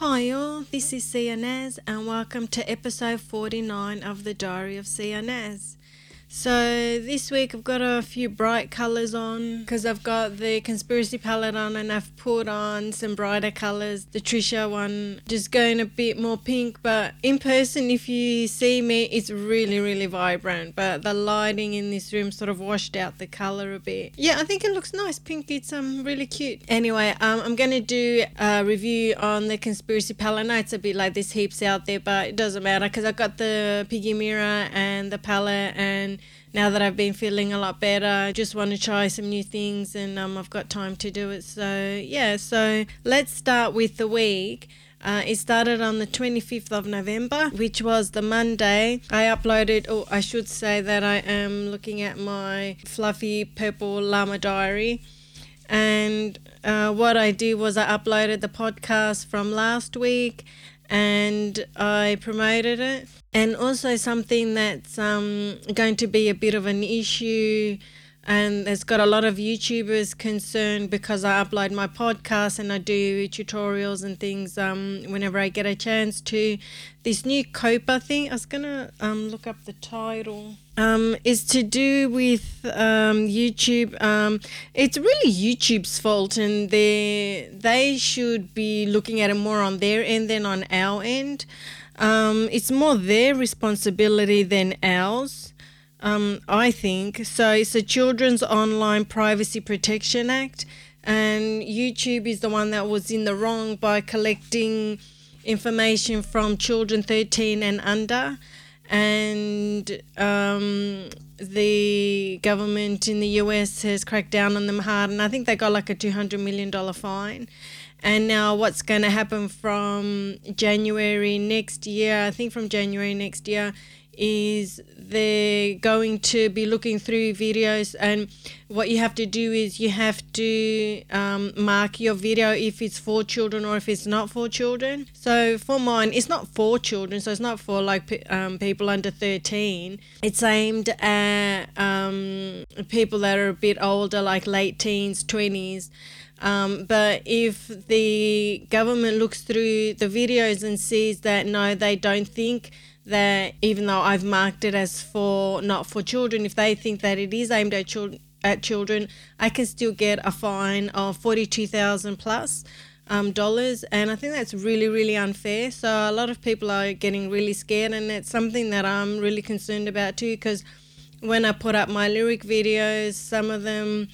Hi all, this is Sia and welcome to episode 49 of the Diary of Naz. So this week I've got a few bright colours on because I've got the conspiracy palette on and I've put on some brighter colours. The Trisha one just going a bit more pink, but in person if you see me it's really really vibrant. But the lighting in this room sort of washed out the colour a bit. Yeah, I think it looks nice. Pink, it's um really cute. Anyway, um, I'm gonna do a review on the conspiracy palette. It's a bit like this heaps out there, but it doesn't matter because I've got the piggy mirror and the palette and now that I've been feeling a lot better, I just want to try some new things and um, I've got time to do it. So, yeah, so let's start with the week. Uh, it started on the 25th of November, which was the Monday. I uploaded, or I should say that I am looking at my fluffy purple llama diary. And uh, what I did was I uploaded the podcast from last week and I promoted it. And also something that's um, going to be a bit of an issue and it's got a lot of YouTubers concerned because I upload my podcast and I do tutorials and things um, whenever I get a chance to. This new COPPA thing, I was gonna um, look up the title. Um, is to do with um, YouTube. Um, it's really YouTube's fault, and they they should be looking at it more on their end than on our end. Um, it's more their responsibility than ours. Um, I think so. It's the Children's Online Privacy Protection Act, and YouTube is the one that was in the wrong by collecting information from children 13 and under. And um, the government in the US has cracked down on them hard, and I think they got like a $200 million fine. And now, what's going to happen from January next year? I think from January next year is they're going to be looking through videos and what you have to do is you have to um, mark your video if it's for children or if it's not for children. So for mine it's not for children so it's not for like um, people under 13 it's aimed at um, people that are a bit older like late teens 20s um, but if the government looks through the videos and sees that no, they don't think that even though I've marked it as for not for children, if they think that it is aimed at children, at children, I can still get a fine of forty two thousand plus. Um, dollars and I think that's really really unfair so a lot of people are getting really scared and it's something that I'm really concerned about too because when I put up my lyric videos some of them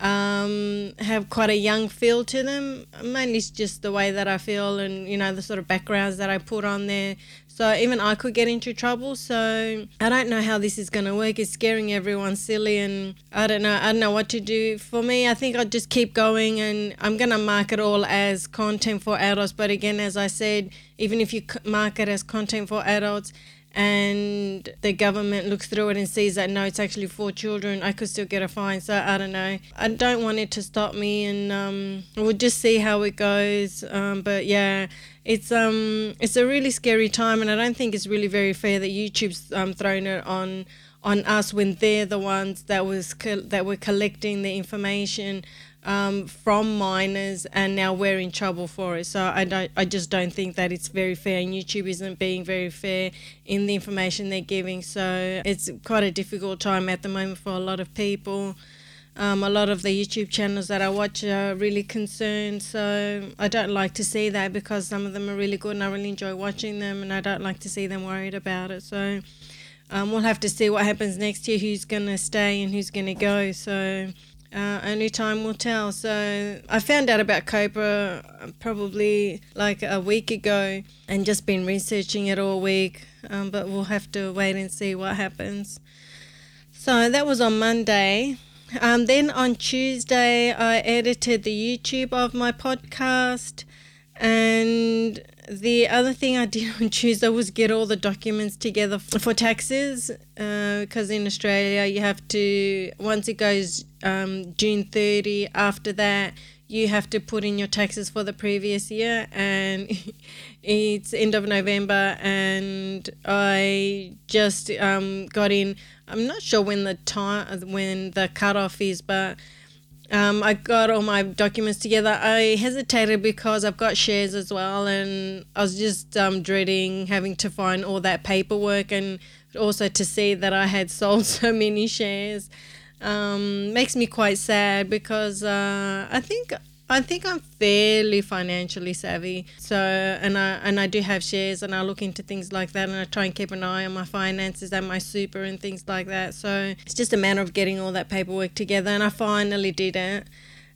um, have quite a young feel to them. Mainly it's just the way that I feel and, you know, the sort of backgrounds that I put on there. So even I could get into trouble. So I don't know how this is going to work. It's scaring everyone silly and I don't know. I don't know what to do. For me, I think I'll just keep going and I'm going to mark it all as content for adults. But again, as I said, even if you mark it as content for adults, and the government looks through it and sees that no, it's actually for children, I could still get a fine. So I don't know. I don't want it to stop me, and um, we'll just see how it goes. Um, but yeah, it's um, it's a really scary time, and I don't think it's really very fair that YouTube's um, thrown it on on us when they're the ones that was co- that were collecting the information um, from minors, and now we're in trouble for it. So I don't, I just don't think that it's very fair, and YouTube isn't being very fair in the information they're giving. So it's quite a difficult time at the moment for a lot of people. Um, a lot of the YouTube channels that I watch are really concerned, so I don't like to see that because some of them are really good and I really enjoy watching them, and I don't like to see them worried about it. So um, we'll have to see what happens next year, who's going to stay and who's going to go. So uh, only time will tell. So I found out about COPPA probably like a week ago and just been researching it all week. Um, but we'll have to wait and see what happens. So that was on Monday. Um, then on Tuesday, I edited the YouTube of my podcast. And the other thing I did on Tuesday was get all the documents together for taxes because uh, in Australia you have to, once it goes um, June 30, after that, you have to put in your taxes for the previous year and it's end of November and I just um, got in. I'm not sure when the time when the cutoff is but um, I got all my documents together. I hesitated because I've got shares as well, and I was just um, dreading having to find all that paperwork and also to see that I had sold so many shares. Um, makes me quite sad because uh, I think I think I'm fairly financially savvy. So and I and I do have shares and I look into things like that and I try and keep an eye on my finances and my super and things like that. So it's just a matter of getting all that paperwork together and I finally did it.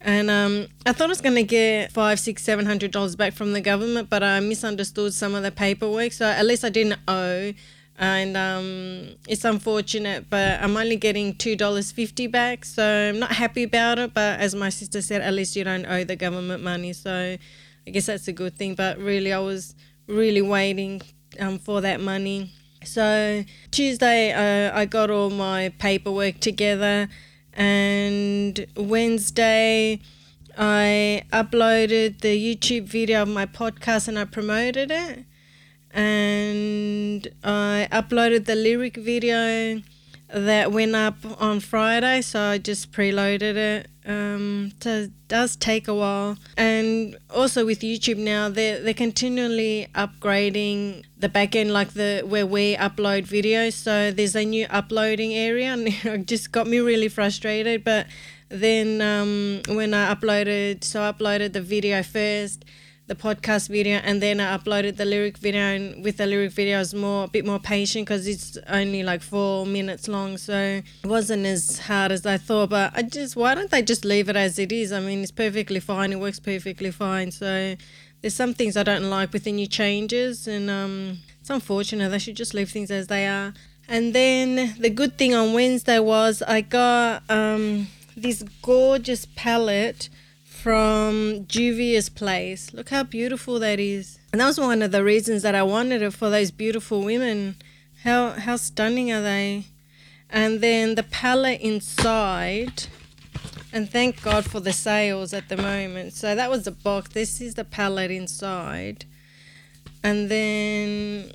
And um, I thought I was going to get five, six, seven hundred dollars back from the government, but I misunderstood some of the paperwork. So at least I didn't owe and um, it's unfortunate, but I'm only getting two dollars fifty back, so I'm not happy about it. But as my sister said, at least you don't owe the government money, so I guess that's a good thing. But really, I was really waiting um, for that money. So Tuesday, uh, I got all my paperwork together, and Wednesday. I uploaded the YouTube video of my podcast and I promoted it and I uploaded the lyric video that went up on Friday, so I just preloaded it. Um, so does take a while, and also with YouTube now, they're they're continually upgrading the backend, like the where we upload videos. So there's a new uploading area, and it just got me really frustrated. But then um, when I uploaded, so I uploaded the video first the podcast video and then I uploaded the lyric video and with the lyric video I was more a bit more patient because it's only like four minutes long so it wasn't as hard as I thought but I just why don't they just leave it as it is? I mean it's perfectly fine it works perfectly fine so there's some things I don't like with the new changes and um, it's unfortunate they should just leave things as they are. And then the good thing on Wednesday was I got um, this gorgeous palette from Juvia's place. Look how beautiful that is. And that was one of the reasons that I wanted it for those beautiful women. How how stunning are they? And then the palette inside. And thank God for the sales at the moment. So that was the box. This is the palette inside. And then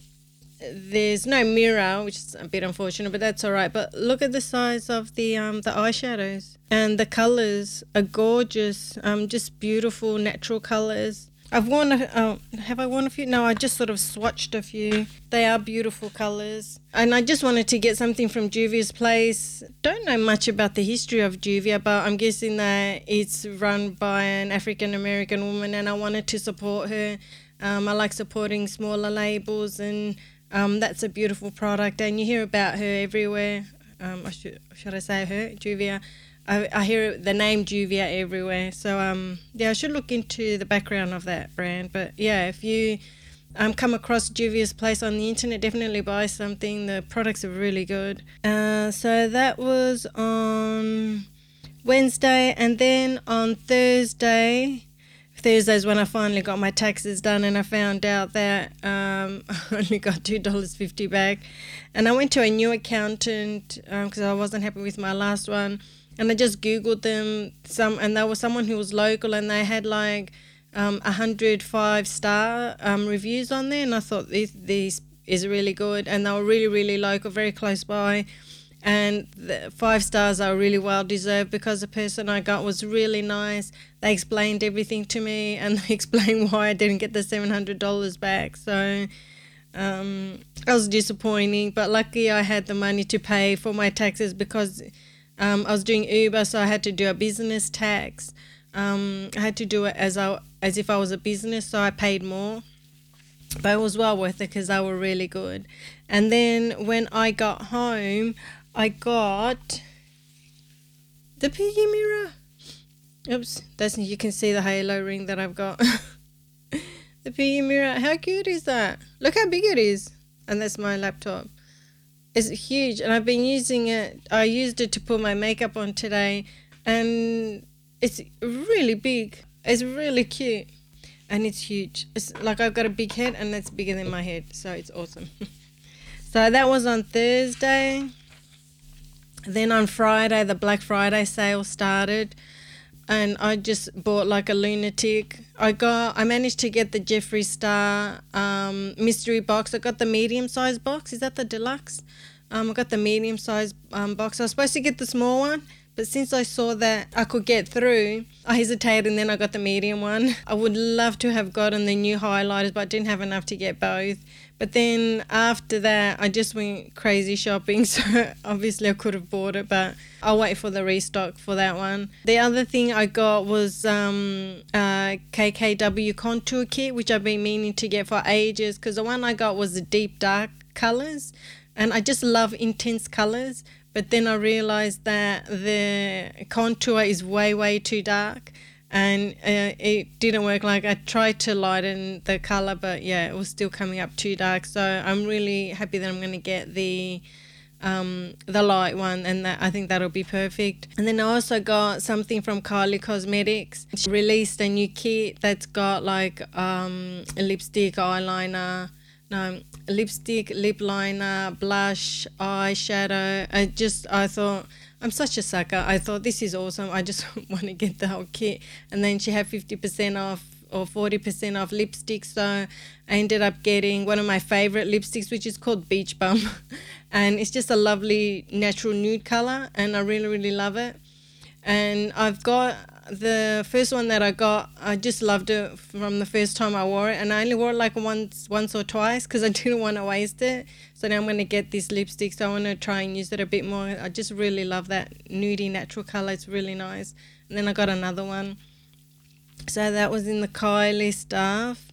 there's no mirror, which is a bit unfortunate, but that's all right. But look at the size of the um the eyeshadows and the colors are gorgeous. Um, just beautiful natural colors. I've worn a, uh, have I worn a few? No, I just sort of swatched a few. They are beautiful colors. And I just wanted to get something from Juvia's Place. Don't know much about the history of Juvia, but I'm guessing that it's run by an African American woman and I wanted to support her. Um, I like supporting smaller labels and um, that's a beautiful product and you hear about her everywhere. Um, I should, should I say her, Juvia? I, I hear the name Juvia everywhere. So um yeah, I should look into the background of that brand. But yeah, if you um come across Juvia's place on the internet, definitely buy something. The products are really good. Uh, so that was on Wednesday, and then on Thursday. Thursday's when I finally got my taxes done, and I found out that um, I only got two dollars fifty back. And I went to a new accountant because um, I wasn't happy with my last one. And I just googled them some and there was someone who was local and they had like um 105 star um, reviews on there. And I thought this this is really good. And they were really really local very close by and five stars are really well deserved because the person I got was really nice. They explained everything to me and they explained why I didn't get the seven hundred dollars back. So um, I was disappointing, but lucky I had the money to pay for my taxes because um, I was doing Uber, so I had to do a business tax. Um, I had to do it as I as if I was a business, so I paid more. But it was well worth it because they were really good. And then when I got home, I got the piggy mirror. Oops, that's you can see the halo ring that I've got. the piggy mirror. How cute is that? Look how big it is. And that's my laptop. It's huge, and I've been using it. I used it to put my makeup on today, and it's really big. It's really cute, and it's huge. It's like I've got a big head, and that's bigger than my head, so it's awesome. so that was on Thursday. Then on Friday, the Black Friday sale started and I just bought like a lunatic. I got I managed to get the Jeffree Star um, mystery box. I got the medium size box. Is that the deluxe? Um, I got the medium size um, box. I was supposed to get the small one, But since I saw that I could get through, I hesitated and then I got the medium one. I would love to have gotten the new highlighters, but I didn't have enough to get both. But then after that, I just went crazy shopping. So obviously, I could have bought it, but I'll wait for the restock for that one. The other thing I got was um, a KKW contour kit, which I've been meaning to get for ages because the one I got was the deep dark colors. And I just love intense colors. But then I realized that the contour is way, way too dark and uh, it didn't work. Like I tried to lighten the color, but yeah, it was still coming up too dark. So I'm really happy that I'm going to get the um, the light one, and that I think that'll be perfect. And then I also got something from Kylie Cosmetics. She released a new kit that's got like um, a lipstick, eyeliner, no lipstick, lip liner, blush, eyeshadow. I just I thought I'm such a sucker. I thought this is awesome. I just want to get the whole kit. And then she had 50% off or 40% off lipsticks. So I ended up getting one of my favorite lipsticks, which is called Beach Bum. and it's just a lovely natural nude color. And I really, really love it. And I've got the first one that I got, I just loved it from the first time I wore it, and I only wore it like once, once or twice because I didn't want to waste it. So now I'm to get this lipstick, so I want to try and use it a bit more. I just really love that nudie natural color; it's really nice. And then I got another one. So that was in the Kylie stuff.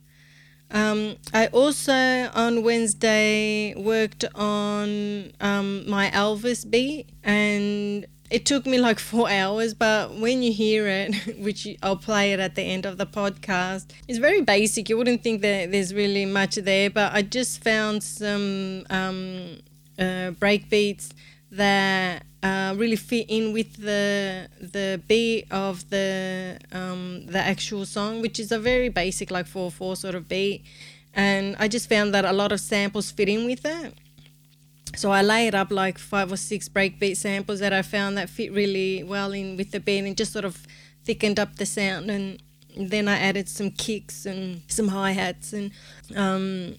Um, I also on Wednesday worked on um, my Elvis beat and it took me like four hours, but when you hear it, which I'll play it at the end of the podcast, it's very basic. You wouldn't think that there's really much there, but I just found some um, uh, break beats that uh, really fit in with the the beat of the um, the actual song, which is a very basic like four four sort of beat, and I just found that a lot of samples fit in with it. So I layered up like five or six breakbeat samples that I found that fit really well in with the beat and just sort of thickened up the sound. And then I added some kicks and some hi hats and um,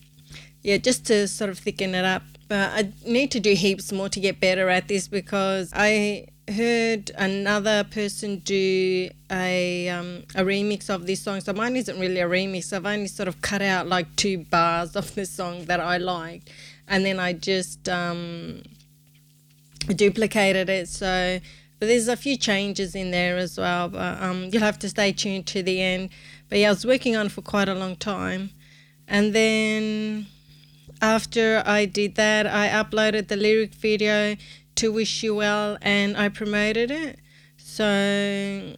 yeah, just to sort of thicken it up. But I need to do heaps more to get better at this because I heard another person do a um, a remix of this song. So mine isn't really a remix. I've only sort of cut out like two bars of the song that I liked and then I just um, duplicated it. So, but there's a few changes in there as well. But um, you'll have to stay tuned to the end. But yeah, I was working on for quite a long time, and then after I did that, I uploaded the lyric video to Wish You Well, and I promoted it. So,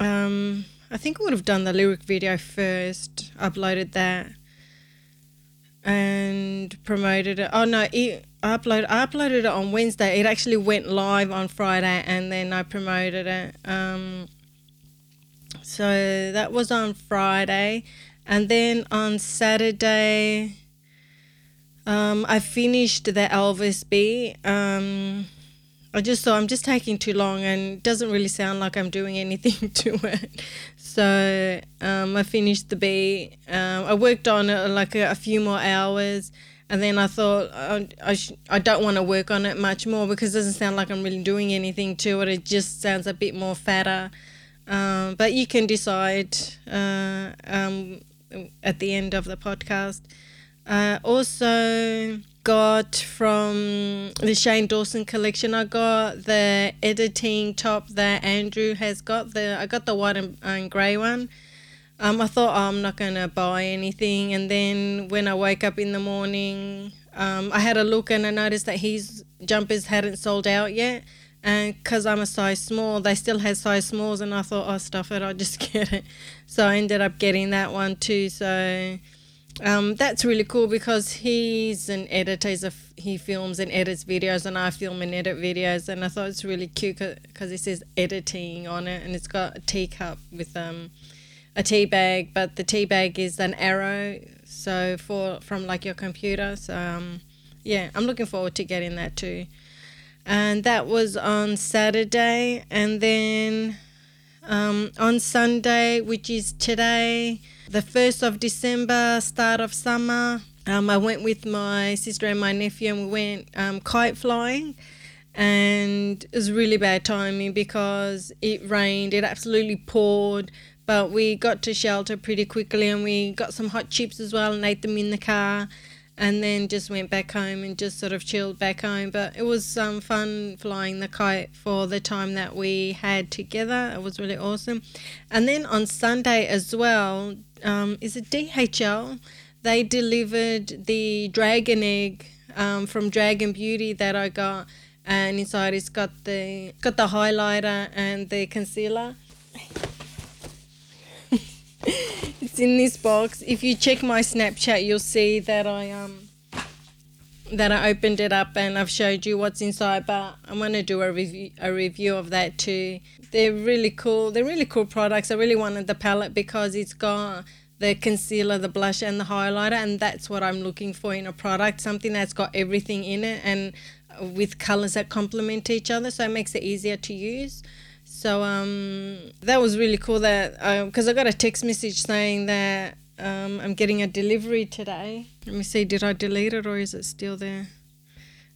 um, I think I would have done the lyric video first, uploaded that and promoted it. Oh no, it, I uploaded I uploaded it on Wednesday. It actually went live on Friday, and then I promoted it. Um, so that was on Friday, and then on Saturday, um, I finished the Elvis beat. Um, I just thought I'm just taking too long and it doesn't really sound like I'm doing anything to it. So um, I finished the beat. Um, I worked on it like a, a, few more hours. And then I thought I, I, sh- I don't want to work on it much more because it doesn't sound like I'm really doing anything to it. It just sounds a bit more fatter. Um, but you can decide uh, um, at the end of the podcast. Uh, also, got from the Shane Dawson collection. I got the editing top that Andrew has got. The I got the white and, and grey one. Um, I thought oh, I'm not gonna buy anything, and then when I wake up in the morning, um, I had a look and I noticed that his jumpers hadn't sold out yet. And because I'm a size small, they still had size smalls, and I thought, oh, stuff it, I'll just get it. So I ended up getting that one too. So um, that's really cool because he's an editor. He's a, he films and edits videos, and I film and edit videos. And I thought it's really cute because it says editing on it, and it's got a teacup with um, a tea bag, but the tea bag is an arrow, so for from like your computer. So um, yeah, I'm looking forward to getting that too. And that was on Saturday, and then um, on Sunday, which is today the 1st of December, start of summer, um, I went with my sister and my nephew and we went um, kite flying. and it was really bad timing because it rained, it absolutely poured. But we got to shelter pretty quickly and we got some hot chips as well and ate them in the car and then just went back home and just sort of chilled back home. But it was um, fun flying the kite for the time that we had together. It was really awesome. And then on Sunday as well, um, is it DHL? They delivered the dragon egg um, from Dragun Beauty that I got, and inside it's got the got the highlighter and the concealer. it's in this box. If you check my Snapchat, you'll see that I um that I opened it up and I've showed you what's inside. But I'm gonna do a review a review of that too. They're really cool. They're really cool products. I really wanted the palette because it's got the concealer, the blush, and the highlighter, and that's what I'm looking for in a product. Something that's got everything in it and with colors that complement each other, so it makes it easier to use. So um, that was really cool. That because uh, I got a text message saying that um, I'm getting a delivery today. Let me see, did I delete it or is it still there?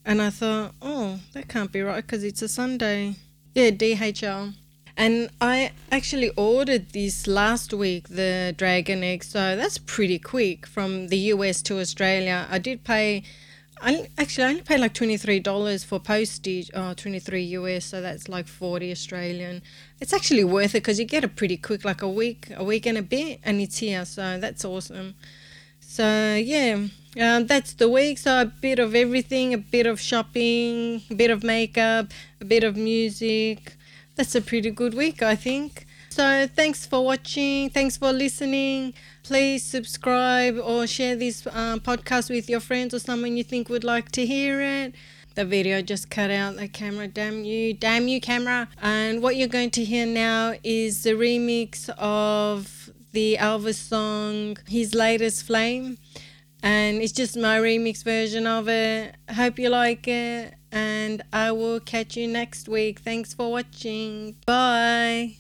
And I thought, oh, that can't be right because it's a Sunday. Yeah, DHL. And I actually ordered this last week, the dragon egg. So that's pretty quick from the US to Australia. I did pay I actually I only paid like twenty three dollars for postage. Oh, 23 US, so that's like forty Australian. It's actually worth it because you get it pretty quick, like a week, a week and a bit, and it's here. So that's awesome. So yeah, um, that's the week. So a bit of everything, a bit of shopping, a bit of makeup, a bit of music. That's a pretty good week, I think. So thanks for watching. Thanks for listening. Please subscribe or share this um, podcast with your friends or someone you think would like to hear it. The video just cut out the camera. Damn you, damn you, camera. And what you're going to hear now is the remix of the Elvis song, his latest Flame. And it's just my remix version of it. Hope you like it. And I will catch you next week. Thanks for watching. Bye.